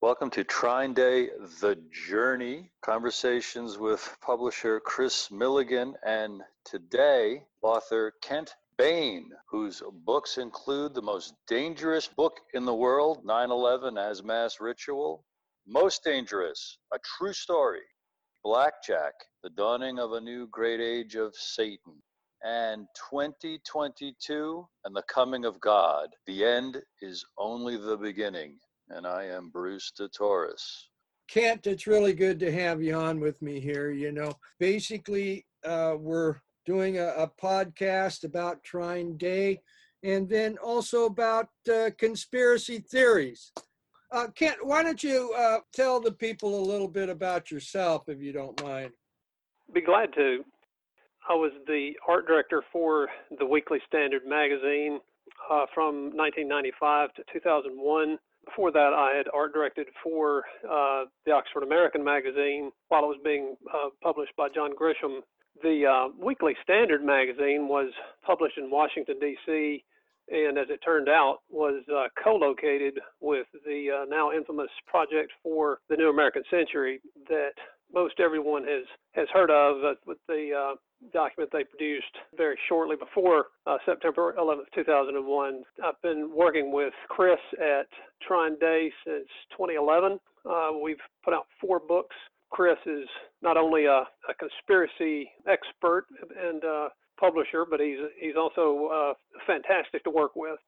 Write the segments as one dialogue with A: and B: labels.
A: Welcome to Trine Day The Journey, conversations with publisher Kris Millegan, and today, author Kent Bain, whose books include The Most Dangerous Book in the World 9 11 as Mass Ritual, Most Dangerous, A True Story, Blackjack, The Dawning of a New Great Age of Satan, and 2022 and the Coming of God. The end is only the beginning and I am Bruce DeTorres.
B: Kent, it's really good to have you on with me here. You know, basically, uh, we're doing a, a, podcast about Trine Day and then also about uh, conspiracy theories. Uh, Kent, why don't you uh, tell the people a little bit about yourself, if you don't mind?
C: Be glad to. I was the art director for the Weekly Standard magazine uh, from 1995 to 2001 before that, I had art directed for uh, the Oxford American magazine while it was being uh, published by John Grisham. The uh, Weekly Standard magazine was published in Washington, D.C., and as it turned out, was uh, co-located with the uh, now infamous Project for the New American Century that most everyone has has heard of uh, with the document they produced very shortly before uh, September 11th, 2001. I've been working with Kris at Trine Day since 2011. Uh, we've put out four books. Kris is not only a, a conspiracy expert and uh, publisher, but he's he's also uh, fantastic to work with.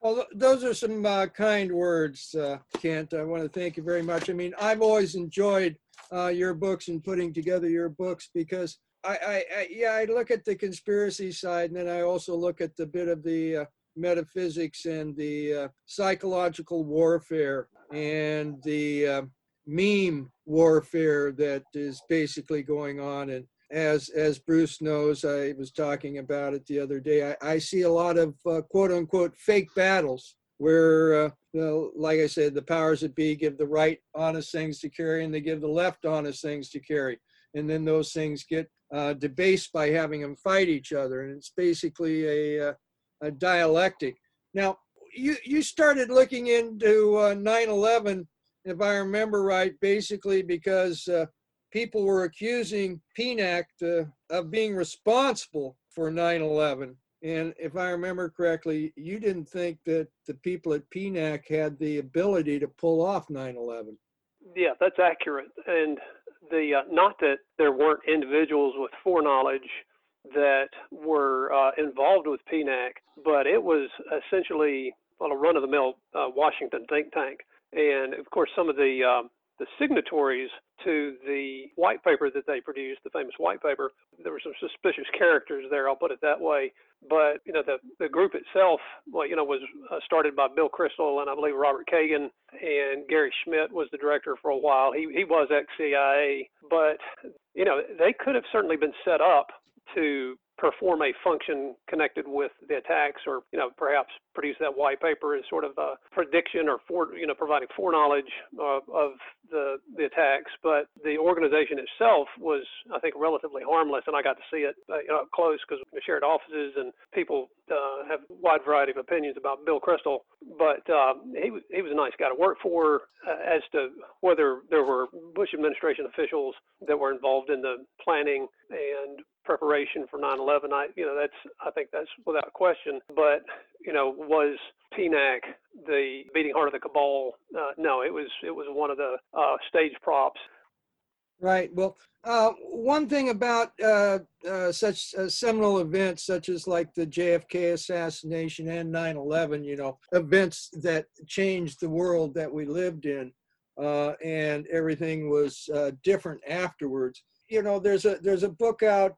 B: Well, those are some uh, kind words, uh, Kent. I want to thank you very much. I mean, I've always enjoyed your books and putting together your books because I, I, I, yeah, I look at the conspiracy side, and then I also look at the bit of the uh, metaphysics and the uh, psychological warfare and the uh, meme warfare that is basically going on. And as as Bruce knows, I was talking about it the other day. I, I see a lot of uh, quote unquote fake battles where, uh, like I said, the powers that be give the right honest things to carry, and they give the left honest things to carry and then those things get uh, debased by having them fight each other, and it's basically a, uh, a dialectic. Now, you you started looking into 9/11, uh, if I remember right, basically because uh, people were accusing PNAC of being responsible for 9/11. And if I remember correctly, you didn't think that the people at PNAC had the ability to pull off 9 11.
C: Yeah, that's accurate. And the uh, not that there weren't individuals with foreknowledge that were uh, involved with PNAC, but it was essentially well, a run-of-the-mill uh, Washington think tank. And of course, some of the um, the signatories to the white paper that they produced, the famous white paper, there were some suspicious characters there. I'll put it that way. But you know, the the group itself, well, you know, was uh, started by Bill Kristol and I believe Robert Kagan, and Gary Schmitt was the director for a while. He he was ex CIA, but you know, they could have certainly been set up to perform a function connected with the attacks or you know perhaps produce that white paper as sort of a prediction or for you know providing foreknowledge of, of the the attacks but the organization itself was i think relatively harmless and i got to see it uh, you know, up close because we shared offices and people uh, have a wide variety of opinions about bill kristol but um, he, was, he was a nice guy to work for uh, as to whether there were bush administration officials that were involved in the planning and preparation for 9/11. I, you know, that's I think that's without question. But you know, was PNAC the beating heart of the cabal? Uh, no, it was it was one of the uh, stage props.
B: Right. Well, uh, one thing about uh, uh, such uh, seminal events, such as like the JFK assassination and 9/11, you know, events that changed the world that we lived in, and everything was different afterwards you know, there's a there's a book out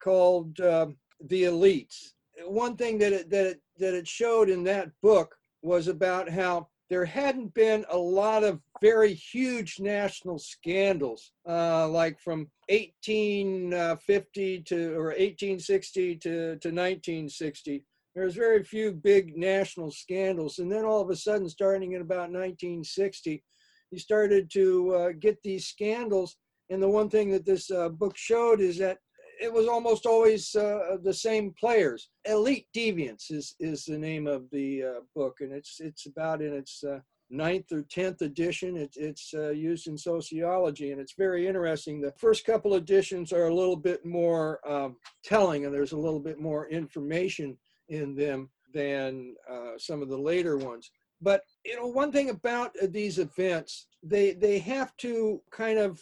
B: called um, The Elites. One thing that it, that it, that it showed in that book was about how there hadn't been a lot of very huge national scandals, uh, like from 1850 to or 1860 to, to 1960. There was very few big national scandals, and then all of a sudden, starting in about 1960, you started to uh, get these scandals and the one thing that this uh, book showed is that it was almost always uh, the same players. Elite Deviance is, is the name of the uh, book, and it's it's about in its uh, ninth or tenth edition. It, it's uh, used in sociology, and it's very interesting. The first couple editions are a little bit more um, telling, and there's a little bit more information in them than uh, some of the later ones. But you know, one thing about uh, these events, they they have to kind of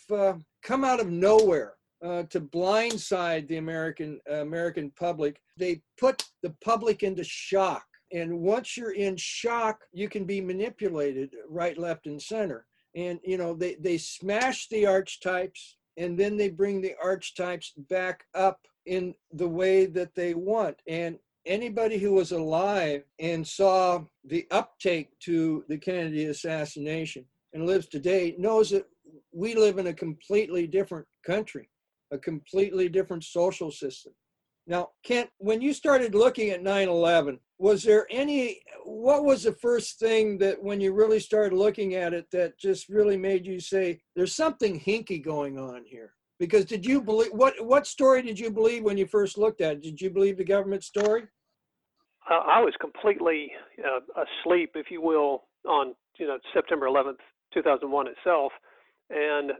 B: come out of nowhere. Uh, to blindside the American uh, American public, they put the public into shock. And once you're in shock you can be manipulated right left and center. And you know they they smash the archetypes and then they bring the archetypes back up in the way that they want. And anybody who was alive and saw the uptake to the kennedy assassination and lives today knows that we live in a completely different country a completely different social system now, Kent, when you started looking at 9 11, was there any, what was the first thing that when you really started looking at it that just really made you say, there's something hinky going on here? Because did you believe, what, what story did you believe when you first looked at it? Did you believe the government story?
C: Uh, I was completely uh, asleep, if you will, on you know September 11th, 2001 itself, and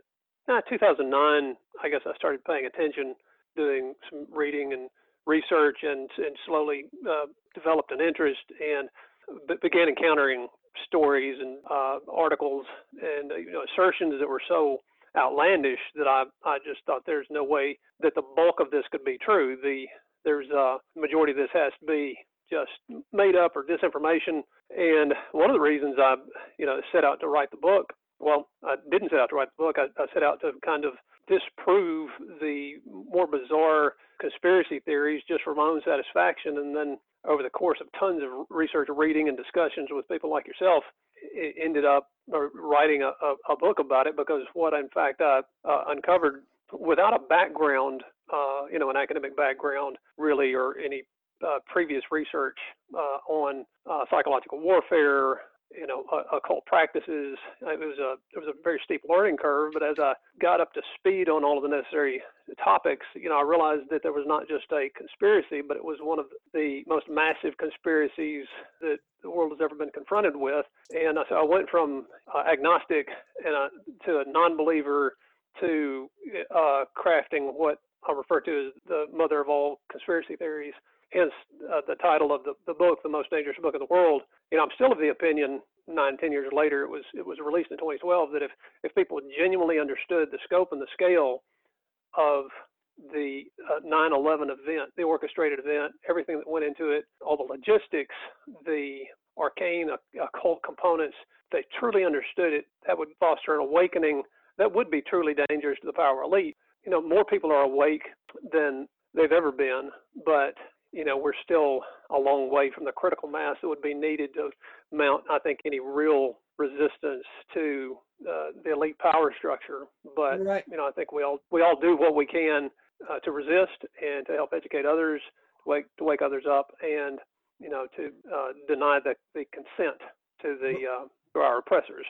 C: uh, 2009. I guess I started paying attention doing some reading and research and and slowly uh, developed an interest and b- began encountering stories and uh, articles and uh, you know assertions that were so outlandish that I I just thought there's no way that the bulk of this could be true. The there's a uh, majority of this has to be just made up or disinformation. And one of the reasons I you know set out to write the book, well, I didn't set out to write the book. I, I set out to kind of disprove the more bizarre conspiracy theories just for my own satisfaction. And then over the course of tons of research, reading, and discussions with people like yourself, it ended up writing a, a, a, book about it because what in fact I uh, uncovered without a background, uh, you know, an academic background really, or any uh, previous research uh, on uh, psychological warfare, you know occult practices. It was a it was a very steep learning curve, but as I got up to speed on all of the necessary topics, you know, I realized that there was not just a conspiracy, but it was one of the most massive conspiracies that the world has ever been confronted with. And so I went from uh, agnostic and a, to a non-believer to uh, crafting what I refer to as the mother of all conspiracy theories hence uh, the title of the, the book, The Most Dangerous Book in the World. You know, I'm still of the opinion nine, ten years later, it was it was released in 2012, that if if people genuinely understood the scope and the scale of the uh, 9/11 event, the orchestrated event, everything that went into it, all the logistics, the arcane occult components, they truly understood it. That would foster an awakening that would be truly dangerous to the power elite. You know, more people are awake than they've ever been, but you know, we're still a long way from the critical mass that would be needed to mount, I think, any real resistance to uh, the elite power structure. But right. you know, I think we all we all do what we can uh, to resist and to help educate others, to wake to wake others up, and you know, to uh, deny the, the consent to the uh, to our oppressors.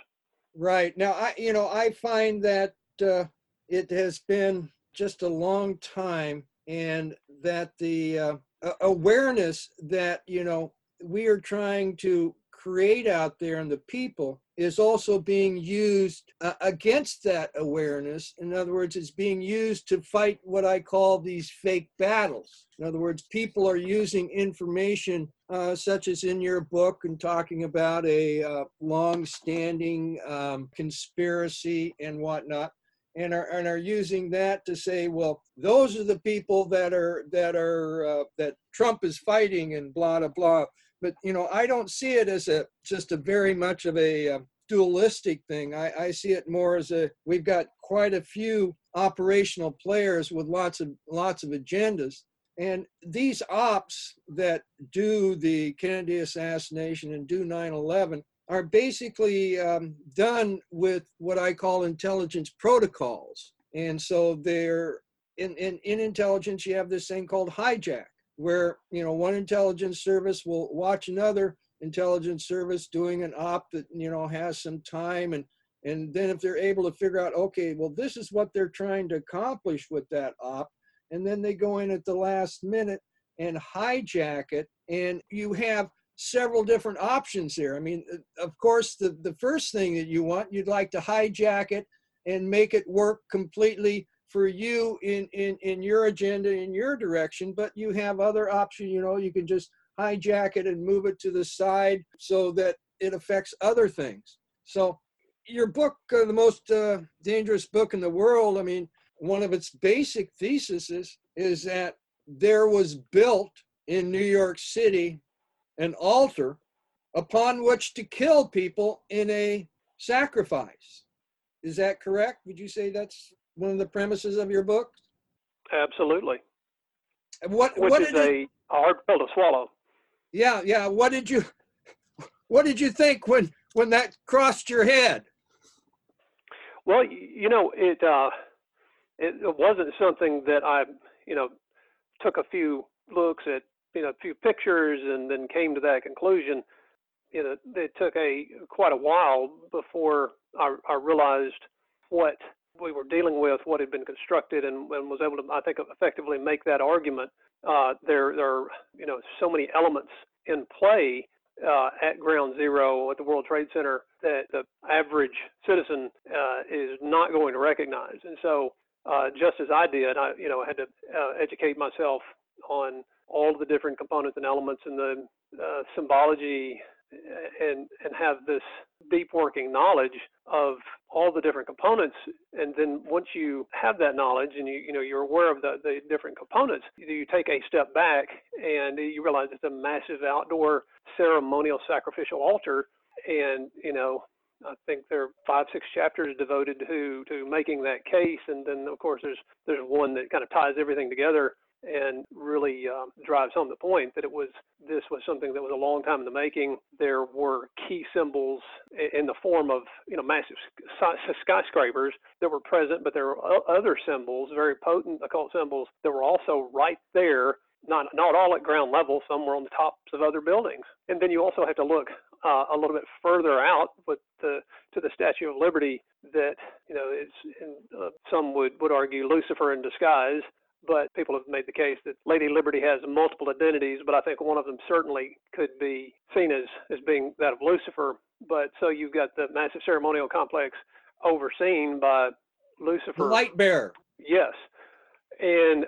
B: Right now, I you know I find that uh, it has been just a long time, and that the uh, awareness that you know we are trying to create out there in the people is also being used uh, against that awareness. In other words, it's being used to fight what I call these fake battles. In other words, people are using information uh, such as in your book and talking about a uh, long standing um, conspiracy and whatnot and are and are using that to say, well, those are the people that are that are uh, that Trump is fighting and blah blah blah. But you know, I don't see it as a just a very much of a uh, dualistic thing. I, I see it more as a we've got quite a few operational players with lots of lots of agendas. And these ops that do the Kennedy assassination and do 9 11 are basically um, done with what I call intelligence protocols. And so they're in, in, in intelligence, you have this thing called hijack, where you know one intelligence service will watch another intelligence service doing an op that you know has some time and and then if they're able to figure out okay well this is what they're trying to accomplish with that op and then they go in at the last minute and hijack it and you have several different options here. I mean, uh, of course, the, the first thing that you want, you'd like to hijack it and make it work completely for you in, in, in your agenda, in your direction, but you have other options. You know, you can just hijack it and move it to the side so that it affects other things. So, your book, uh, the most uh, dangerous book in the world, I mean, one of its basic theses is, is that there was built in New York City an altar upon which to kill people in a sacrifice. Is that correct? Would you say that's one of the premises of your book?
C: Absolutely.
B: And what
C: Which
B: what
C: is a hard pill to swallow.
B: yeah yeah what did you what did you think when when that crossed your head?
C: Well, you know, it uh, it it wasn't something that I, you know, took a few looks at, you know, a few pictures and then came to that conclusion. You know, it took a quite a while before I, I realized what we were dealing with, what had been constructed, and, and was able to, I think, effectively make that argument. Uh, there, there are, you know, so many elements in play uh, at ground zero at the World Trade Center that the average citizen uh, is not going to recognize. And so, uh, just as I did, I you know had to uh, educate myself on all the different components and elements and the uh, symbology and and have this deep working knowledge of all the different components. And then once you have that knowledge and you you know you're aware of the, the different components you take a step back and you realize it's a massive outdoor ceremonial sacrificial altar. And you know I think there are five, six chapters devoted to to making that case, and then of course there's there's one that kind of ties everything together and really um, drives home the point that it was this was something that was a long time in the making. There were key symbols in the form of you know massive skyscrapers that were present, but there were other symbols, very potent occult symbols that were also right there. Not not all at ground level. Some were on the tops of other buildings, and then you also have to look uh, a little bit further out with the to the Statue of Liberty that you know it's uh, some would would argue Lucifer in disguise, but people have made the case that Lady Liberty has multiple identities, but I think one of them certainly could be seen as as being that of Lucifer. But so you've got the massive ceremonial complex overseen by
B: The
C: Lucifer.
B: light bearer.
C: Yes, and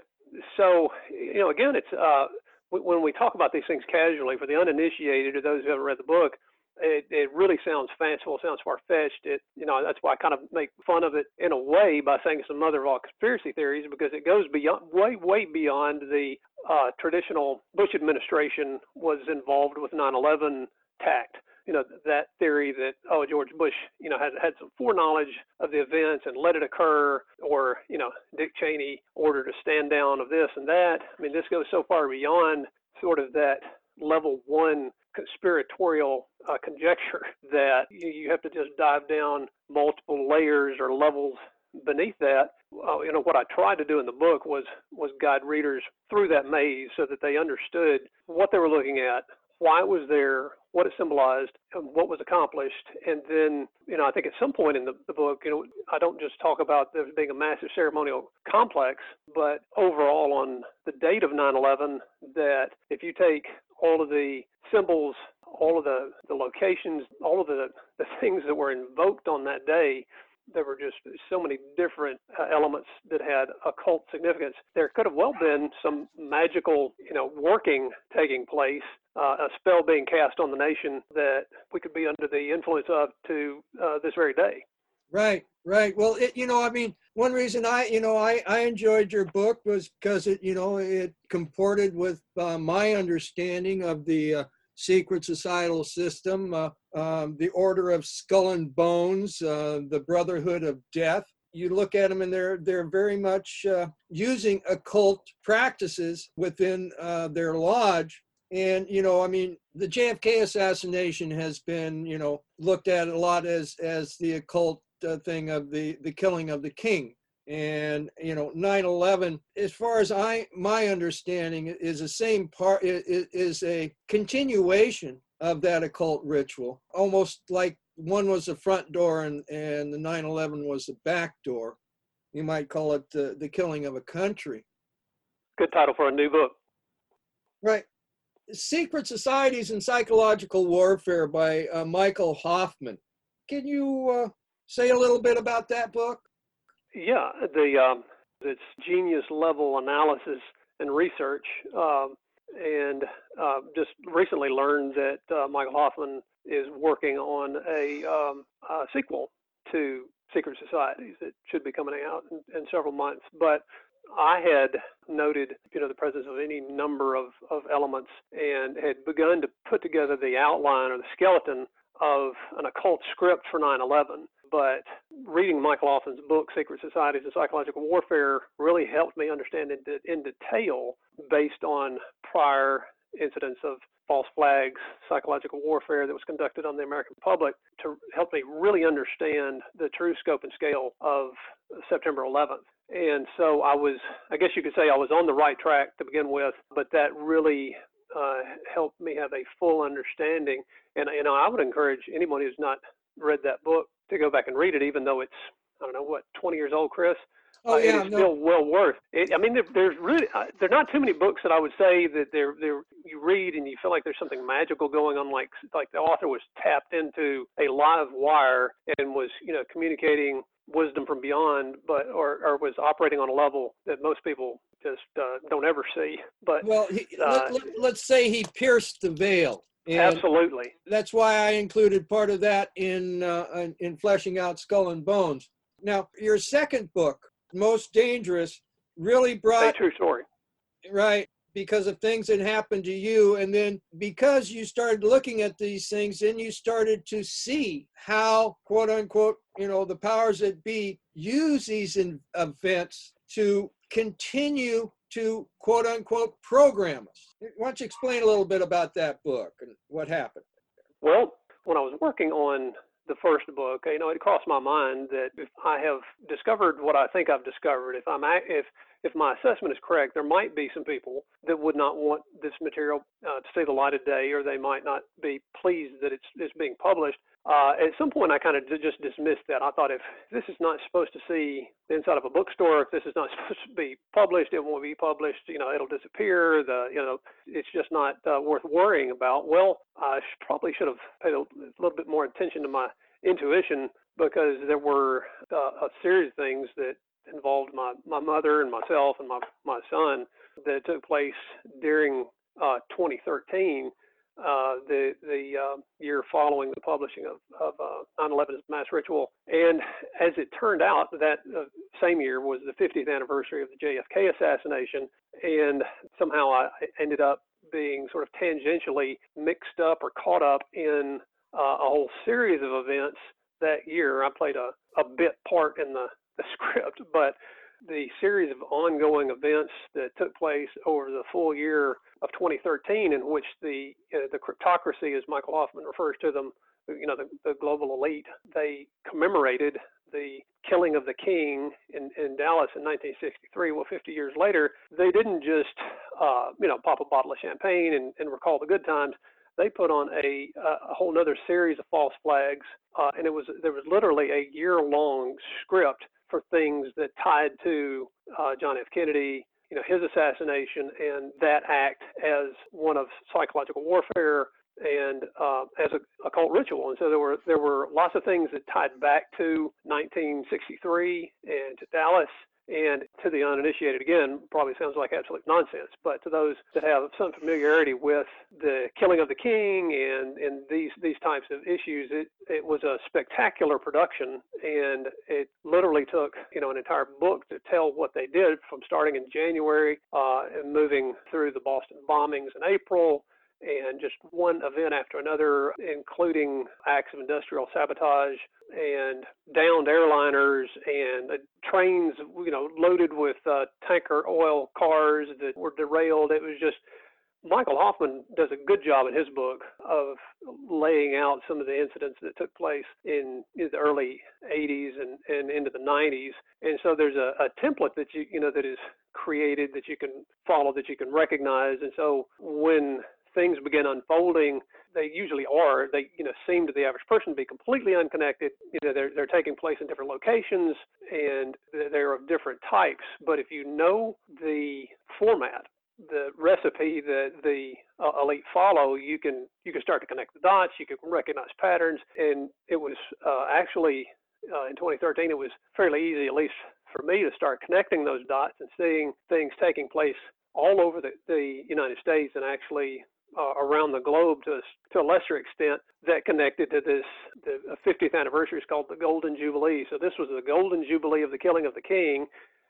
C: so you know, again, it's uh, when we talk about these things casually for the uninitiated or those who haven't read the book, it, it really sounds fanciful, sounds far fetched. It you know that's why I kind of make fun of it in a way by saying the mother of all conspiracy theories because it goes beyond way way beyond the uh, traditional Bush administration was involved with 9/11 tact you know that theory that oh George Bush you know had had some foreknowledge of the events and let it occur, or you know Dick Cheney ordered a stand down of this and that. I mean this goes so far beyond sort of that level one conspiratorial uh, conjecture that you, have to just dive down multiple layers or levels beneath that. Uh, you know what I tried to do in the book was was guide readers through that maze so that they understood what they were looking at, why it was there, what it symbolized, and what was accomplished. And then, you know, I think at some point in the, the book, you know, I don't just talk about there being a massive ceremonial complex, but overall on the date of 9 11, that if you take all of the symbols, all of the, the locations, all of the, the things that were invoked on that day, there were just so many different uh, elements that had occult significance. There could have well been some magical, you know, working taking place, uh, a spell being cast on the nation that we could be under the influence of to uh, this very day.
B: Right, right. Well, it, you know, I mean, one reason I, you know, I, I enjoyed your book was because it, you know, it comported with uh, my understanding of the uh, secret societal system, uh, um, the Order of Skull and Bones, uh, the Brotherhood of Death. You look at them and they're they're very much uh, using occult practices within uh, their lodge. And you know, I mean, the JFK assassination has been, you know, looked at a lot as as the occult uh, thing of the the killing of the king and you know 9-11 as far as i my understanding is the same part is, is a continuation of that occult ritual almost like one was the front door and and the 9-11 was the back door you might call it the, the killing of a country
C: Good title for a new book.
B: right Secret Societies and Psychological Warfare by uh, Michael Hoffman. Can you uh, say a little bit about that book?
C: Yeah, the um, it's genius level analysis and research, um, and uh, just recently learned that uh, Michael Hoffman is working on a, um, a, sequel to Secret Societies that should be coming out in, in several months. But I had noted, you know, the presence of any number of, of elements and had begun to put together the outline or the skeleton of an occult script for 9/11. But reading Michael Hoffman's book, Secret Societies and Psychological Warfare, really helped me understand in, in detail, based on prior incidents of false flags, psychological warfare that was conducted on the American public, to help me really understand the true scope and scale of September 11th. And so I was, I guess you could say I was on the right track to begin with, but that really uh, helped me have a full understanding. And you know, I would encourage anyone who's not read that book to go back and read it, even though it's I don't know what 20 years old, Kris.
B: Oh
C: uh,
B: yeah,
C: it's
B: no.
C: still well worth. It, I mean, there, there's really uh, there are not too many books that I would say that they're they're you read and you feel like there's something magical going on. Like like the author was tapped into a live wire and was you know communicating wisdom from beyond, but or, or was operating on a level that most people just uh, don't ever see. But
B: well, he,
C: uh,
B: let, let, us say he pierced the veil. And
C: absolutely.
B: That's why I included part of that in uh, in fleshing out Skull and Bones. Now, your second book, Most Dangerous, really brought
C: a true story.
B: Right, because of things that happened to you, and then because you started looking at these things, then you started to see how, quote unquote, you know, the powers that be use these in, events to continue to quote unquote program us. Why don't you explain a little bit about that book and what happened?
C: Well, when I was working on the first book, you know, it crossed my mind that if I have discovered what I think I've discovered, if I'm if if my assessment is correct, there might be some people that would not want this material uh, to see the light of day, or they might not be pleased that it's it's being published. Uh, at some point, I kind of just dismissed that. I thought if this is not supposed to see the inside of a bookstore, if this is not supposed to be published, it won't be published. You know, it'll disappear. The you know, it's just not uh, worth worrying about. Well, I probably should have paid a little bit more attention to my intuition because there were uh, a series of things that involved my, my mother and myself and my, my son that took place during uh, 2013, uh, the the uh, year following the publishing of, of 9/11's uh, mass ritual. And as it turned out, that uh, same year was the 50th anniversary of the JFK assassination, and somehow I ended up being sort of tangentially mixed up or caught up in uh, a whole series of events that year. I played a, a bit part in the the script, but the series of ongoing events that took place over the full year of 2013, in which the uh, the cryptocracy, as Michael Hoffman refers to them, you know, the, the global elite, they commemorated the killing of the king in, in Dallas in 1963. Well, 50 years later, they didn't just, uh, you know, pop a bottle of champagne and, and recall the good times. They put on a, a whole other series of false flags, uh, and it was there was literally a year-long script for things that tied to uh, John F. Kennedy, you know, his assassination and that act as one of psychological warfare and uh, as a occult ritual. And so there were there were lots of things that tied back to 1963 and to Dallas and to the uninitiated, again, probably sounds like absolute nonsense, but to those that have some familiarity with the killing of the king and, and these, these types of issues, it, it was a spectacular production. And it literally took, you know, an entire book to tell what they did from starting in January uh, and moving through the Boston bombings in April and just one event after another, including acts of industrial sabotage and downed airliners and trains, you know, loaded with uh, tanker oil cars that were derailed. It was just Michael Hoffman does a good job in his book of laying out some of the incidents that took place in, in the early 80s and, and into the 90s. And so there's a, a template that you you know that is created that you can follow that you can recognize. And so when things begin unfolding, they usually are. They, you know, seem to the average person to be completely unconnected. You know, they're they're taking place in different locations and they're of different types. But if you know the format the recipe that the uh, elite follow, you can you can start to connect the dots. You can recognize patterns, and it was uh, actually uh, in 2013 it was fairly easy, at least for me, to start connecting those dots and seeing things taking place all over the, the United States and actually uh, around the globe to a, to a lesser extent that connected to this the 50th anniversary is called the Golden Jubilee. So this was the Golden Jubilee of the killing of the king,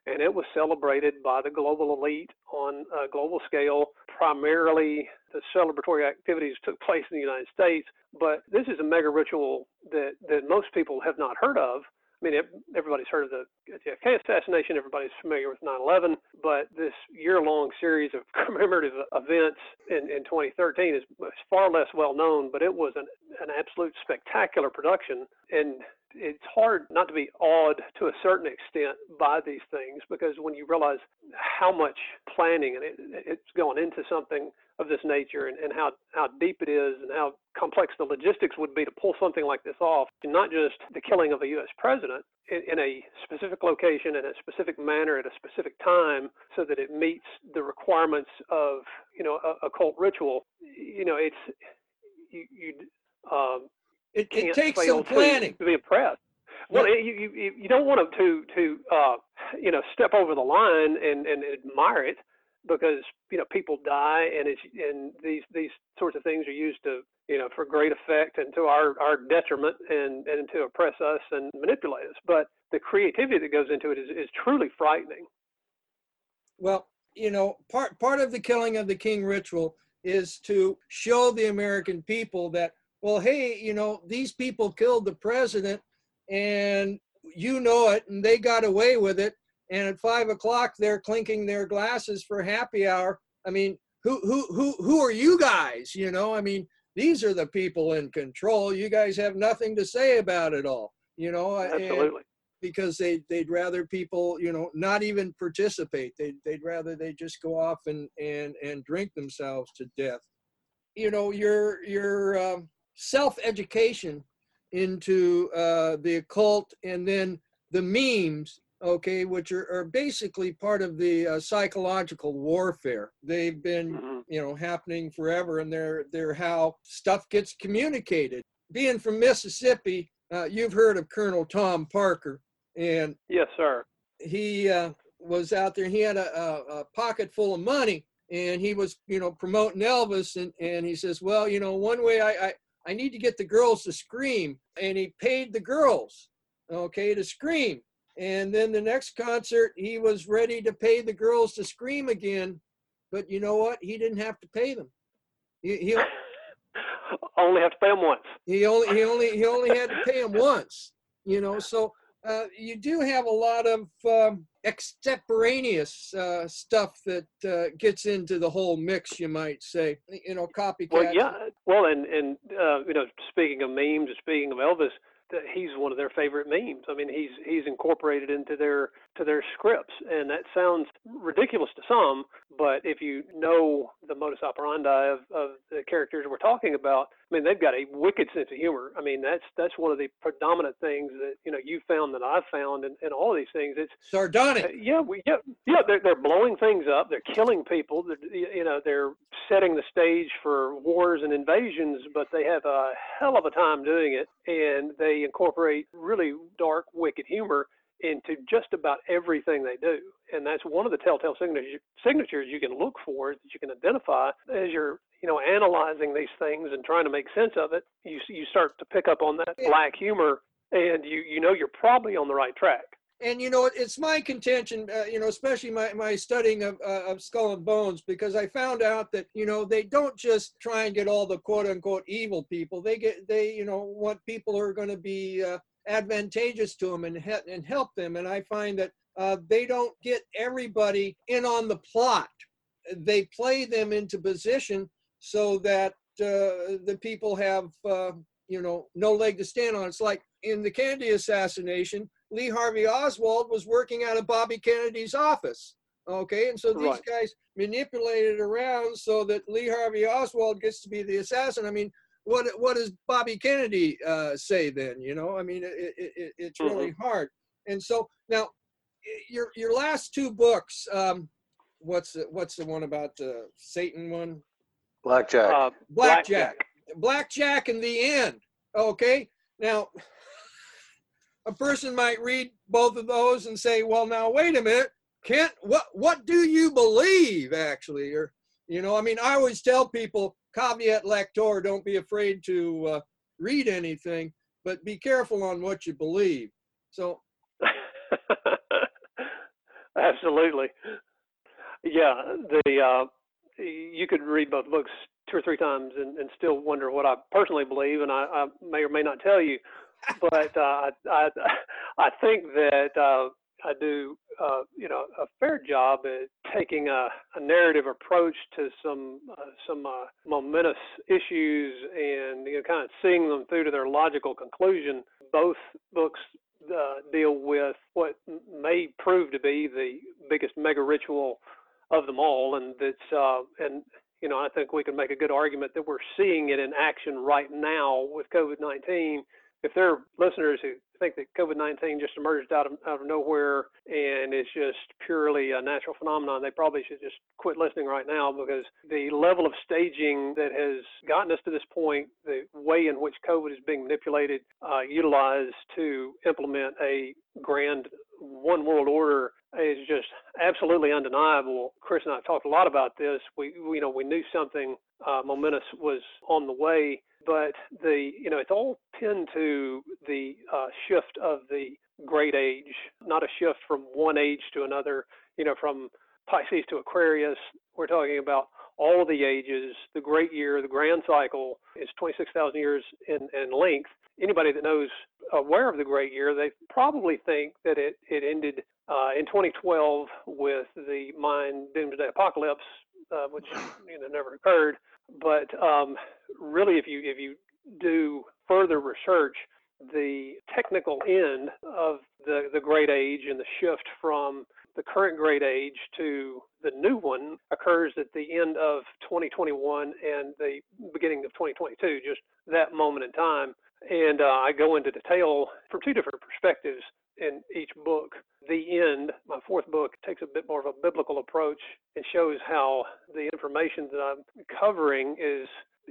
C: and it was celebrated by the global elite on a global scale. Primarily, the celebratory activities took place in the United States, but this is a mega ritual that that most people have not heard of. I mean, everybody's heard of the JFK assassination. Everybody's familiar with 9/11, but this year-long series of commemorative events in, in 2013 is, far less well known. But it was an, an absolute spectacular production, and it's hard not to be awed to a certain extent by these things because when you realize how much planning and it, it's gone into something of this nature and, and how, how deep it is and how complex the logistics would be to pull something like this off, and not just the killing of a U.S. president in, in a specific location in a specific manner at a specific time so that it meets the requirements of, you know, a, a cult ritual. You know, it's, you, you um,
B: it, it takes some planning
C: to, to be impressed. Well, you, you you don't want to to uh, you know step over the line and and admire it because you know people die and it's and these these sorts of things are used to you know for great effect and to our our detriment and and to oppress us and manipulate us. But the creativity that goes into it is is truly frightening.
B: Well, you know, part part of the killing of the king ritual is to show the American people that well, hey, you know, these people killed the president and you know it and they got away with it. And at five o'clock, they're clinking their glasses for happy hour. I mean, who, who, who, who are you guys? You know, I mean, these are the people in control. You guys have nothing to say about it all, you know,
C: absolutely.
B: because they, they'd rather people, you know, not even participate. They'd, they'd rather they just go off and, and, and drink themselves to death. You know, your, your, um, self-education into uh, the occult and then the memes okay which are, are basically part of the uh, psychological warfare they've been mm-hmm. you know happening forever and they're they're how stuff gets communicated being from mississippi uh, you've heard of colonel tom parker and
C: yes sir
B: he uh, was out there he had a, a, a pocket full of money and he was you know promoting elvis and, and he says well you know one way I, I I need to get the girls to scream. And he paid the girls, okay, to scream. And then the next concert, he was ready to pay the girls to scream again. But you know what? He didn't have to pay them. He, he
C: only have to pay them once.
B: He only he only he only had to pay them once. You know, so uh, you do have a lot of um, extemporaneous uh, stuff that uh, gets into the whole mix, you might say. You know, copycat.
C: Well, yeah. Well, and and uh, you know, speaking of memes, speaking of Elvis, he's one of their favorite memes. I mean, he's he's incorporated into their to their scripts, and that sounds ridiculous to some, but if you know the modus operandi of, of the characters we're talking about, I mean, they've got a wicked sense of humor. I mean, that's that's one of the predominant things that you know you found that I've found, and, and all of these things. It's
B: sardonic. Uh,
C: yeah, we yeah yeah they're they're blowing things up. They're killing people. They're, you know, they're setting the stage for wars and invasions, but they have a hell of a time doing it, and they incorporate really dark, wicked humor into just about everything they do. And that's one of the telltale signatures you can look for that you can identify as you're, you know, analyzing these things and trying to make sense of it. You you start to pick up on that black humor, and you you know you're probably on the right track.
B: And you know, it's my contention, uh, you know, especially my, my studying of, uh, of Skull and Bones, because I found out that you know they don't just try and get all the quote unquote evil people. They get they you know want people who are going to be uh, advantageous to them and, he- and help them. And I find that uh, they don't get everybody in on the plot. They play them into position so that uh, the people have, uh, you know, no leg to stand on. It's like in the Kennedy assassination, Lee Harvey Oswald was working out of Bobby Kennedy's office. Okay, and so these right. guys manipulated around so that Lee Harvey Oswald gets to be the assassin. I mean, what what does Bobby Kennedy uh, say then? You know, I mean, it, it, it's really mm-hmm. hard. And so now, your your last two books, um, what's the, what's the one about the Satan one?
A: Blackjack.
C: Uh,
B: Blackjack. Blackjack in the end. Okay. Now, a person might read both of those and say, "Well, now wait a minute, Kent, what what do you believe actually?" Or you know, I mean, I always tell people, caveat lector, don't be afraid to uh, read anything, but be careful on what you believe. So,
C: Absolutely. Yeah, the uh, you could read both books two or three times and, and still wonder what I personally believe, and I, I may or may not tell you. But uh, I I think that uh, I do uh, you know a fair job at taking a, a narrative approach to some uh, some uh, momentous issues and you know kind of seeing them through to their logical conclusion. Both books uh, deal with what may prove to be the biggest mega ritual of them all, and that's uh, and you know I think we can make a good argument that we're seeing it in action right now with COVID-19. If there are listeners who think that COVID-19 just emerged out of out of nowhere and it's just purely a natural phenomenon, they probably should just quit listening right now because the level of staging that has gotten us to this point, the way in which COVID is being manipulated, uh, utilized to implement a grand one world order is just absolutely undeniable. Kris and I talked a lot about this. We, we you know, we knew something uh, momentous was on the way but the you know it's all pinned to the uh, shift of the great age, not a shift from one age to another. You know, from Pisces to Aquarius. We're talking about all the ages. The great year, the grand cycle, is 26,000 years in, in length. Anybody that knows aware of the great year, they probably think that it it ended uh, in 2012 with the Mayan doomsday apocalypse, uh, which you know never occurred. But um, really, if you if you do further research, the technical end of the the great age and the shift from the current great age to the new one occurs at the end of 2021 and the beginning of 2022, just that moment in time. And uh, I go into detail from two different perspectives in each book. The end, my fourth book, takes a bit more of a biblical approach and shows how the information that I'm covering is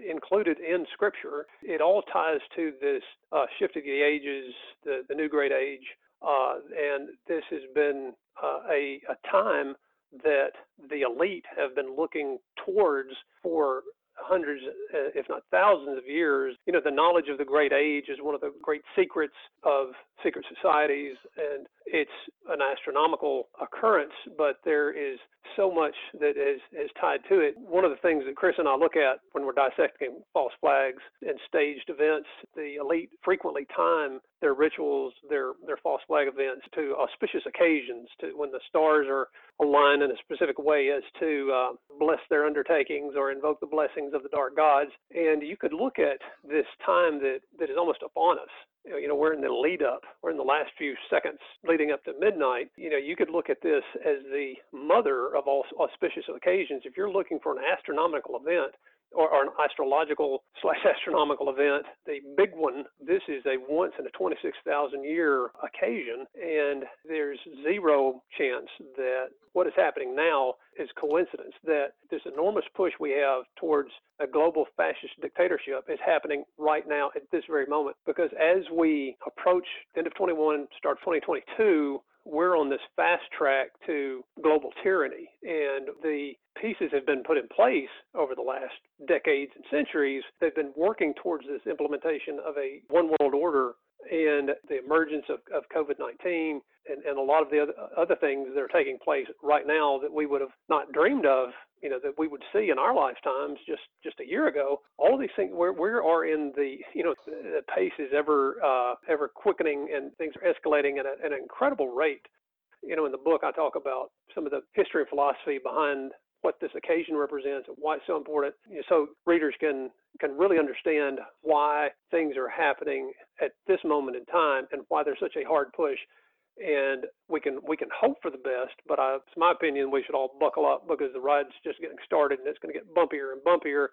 C: included in Scripture. It all ties to this uh, shift of the ages, the, the new great age, uh, and this has been uh, a, a time that the elite have been looking towards for hundreds, uh, if not thousands of years. You know, the knowledge of the great age is one of the great secrets of secret societies, and it's an astronomical occurrence, but there is so much that is, is tied to it. One of the things that Kris and I look at when we're dissecting false flags and staged events, the elite frequently time their rituals, their their false flag events to auspicious occasions, to when the stars are aligned in a specific way as to uh, bless their undertakings or invoke the blessings of the dark gods. And you could look at this time that, that is almost upon us you know, we're in the lead up, we're in the last few seconds leading up to midnight. You know, you could look at this as the mother of all auspicious occasions. If you're looking for an astronomical event, or, or, an astrological slash astronomical event. The big one, this is a once in a 26,000 year occasion, and there's zero chance that what is happening now is coincidence. That this enormous push we have towards a global fascist dictatorship is happening right now at this very moment. Because as we approach the end of 21, start 2022, we're on this fast track to global tyranny. And the pieces have been put in place over the last decades and centuries. They've been working towards this implementation of a one world order and the emergence of, of COVID 19 and, and a lot of the other, other things that are taking place right now that we would have not dreamed of, you know, that we would see in our lifetimes just just a year ago. All of these things, we we are in the, you know, the pace is ever uh, ever quickening and things are escalating at, a, at an incredible rate. You know, in the book, I talk about some of the history and philosophy behind what this occasion represents and why it's so important, you know, so readers can can really understand why things are happening at this moment in time and why there's such a hard push and we can we can hope for the best. But I, it's my opinion we should all buckle up because the ride's just getting started and it's going to get bumpier and bumpier.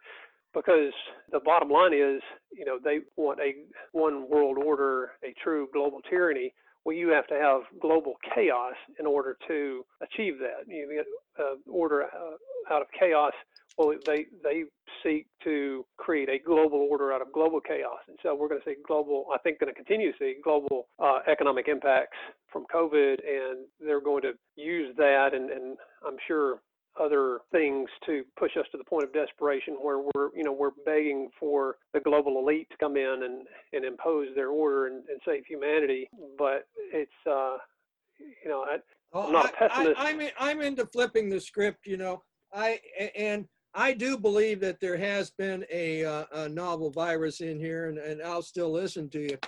C: Because the bottom line is, you know, they want a one world order, a true global tyranny, well, you have to have global chaos in order to achieve that. You get uh, order uh, out of chaos. Well, they they seek to create a global order out of global chaos, and so we're going to see global. I think going to continue to see global uh, economic impacts from COVID, and they're going to use that, and, and I'm sure other things to push us to the point of desperation where we're you know we're begging for the global elite to come in and, and impose their order and, and save humanity but it's uh you know I, I'm not a pessimist.
B: I, am I'm into flipping the script. You know, I and I do believe that there has been a, uh, a novel virus in here, and, and I'll still listen to you.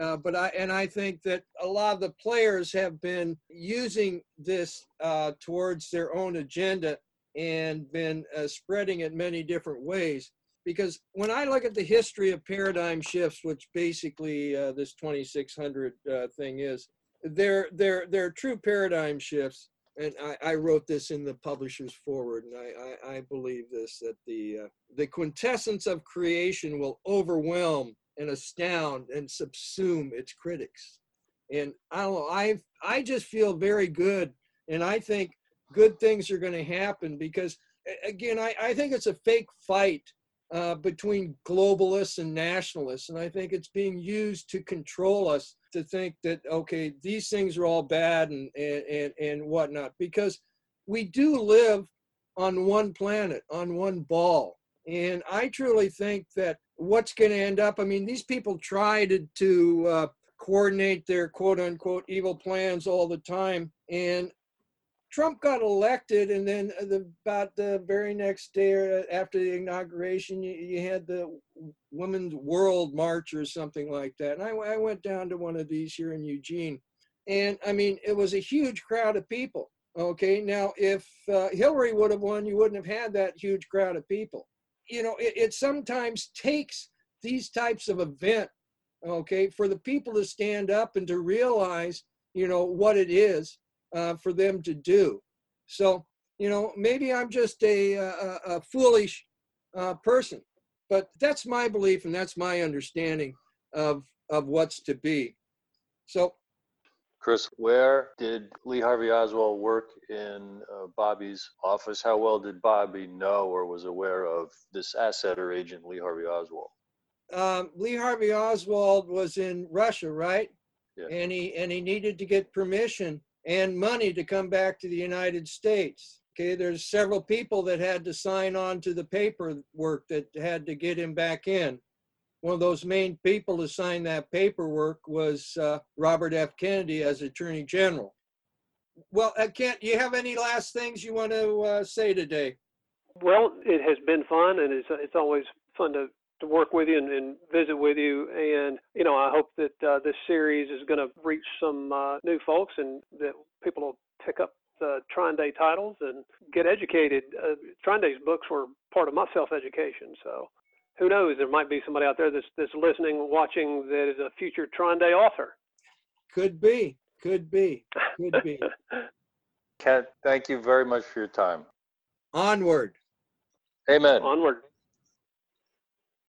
B: Uh, but I and I think that a lot of the players have been using this uh, towards their own agenda and been uh, spreading it many different ways. Because when I look at the history of paradigm shifts, which basically uh, this 2600 uh, thing is, they're they're they're true paradigm shifts. And I, I wrote this in the publisher's foreword, and I, I, I believe this that the uh, the quintessence of creation will overwhelm and astound and subsume its critics. And I don't know, I I just feel very good, and I think good things are going to happen because again, I, I think it's a fake fight uh, between globalists and nationalists, and I think it's being used to control us to think that okay, these things are all bad and and and, and whatnot because we do live on one planet, on one ball, and I truly think that what's going to end up. I mean, these people try to, to uh, coordinate their quote unquote evil plans all the time. And Trump got elected, and then the, about the very next day after the inauguration, you, you, had the Women's World March or something like that. And I, I went down to one of these here in Eugene. And I mean, it was a huge crowd of people. Okay, now if uh, Hillary would have won, you wouldn't have had that huge crowd of people you know, it, it sometimes takes these types of event, okay, for the people to stand up and to realize, you know, what it is uh, for them to do. So, you know, maybe I'm just a, a, a foolish uh, person, but that's my belief and that's my understanding of of what's to be. So
A: Kris, where did Lee Harvey Oswald work in uh, Bobby's office? How well did Bobby know or was aware of this asset or agent Lee Harvey Oswald?
B: Um, Lee Harvey Oswald was in Russia, right?
A: Yeah.
B: And he and he needed to get permission and money to come back to the United States. Okay, there's several people that had to sign on to the paperwork that had to get him back in one of those main people to sign that paperwork was uh, Robert F. Kennedy as Attorney General. Well, uh, Kent, you have any last things you want to uh, say today?
C: Well, it has been fun, and it's it's always fun to to work with you and, and visit with you. And you know, I hope that uh, this series is going to reach some uh, new folks, and that people will pick up the Day titles and get educated. Uh, Day's books were part of my self-education, so who knows? There might be somebody out there that's that's listening, watching that is a future TrineDay author.
B: Could be. Could be. Could be.
A: Kent, thank you very much for your time.
B: Onward.
A: Amen.
C: Onward.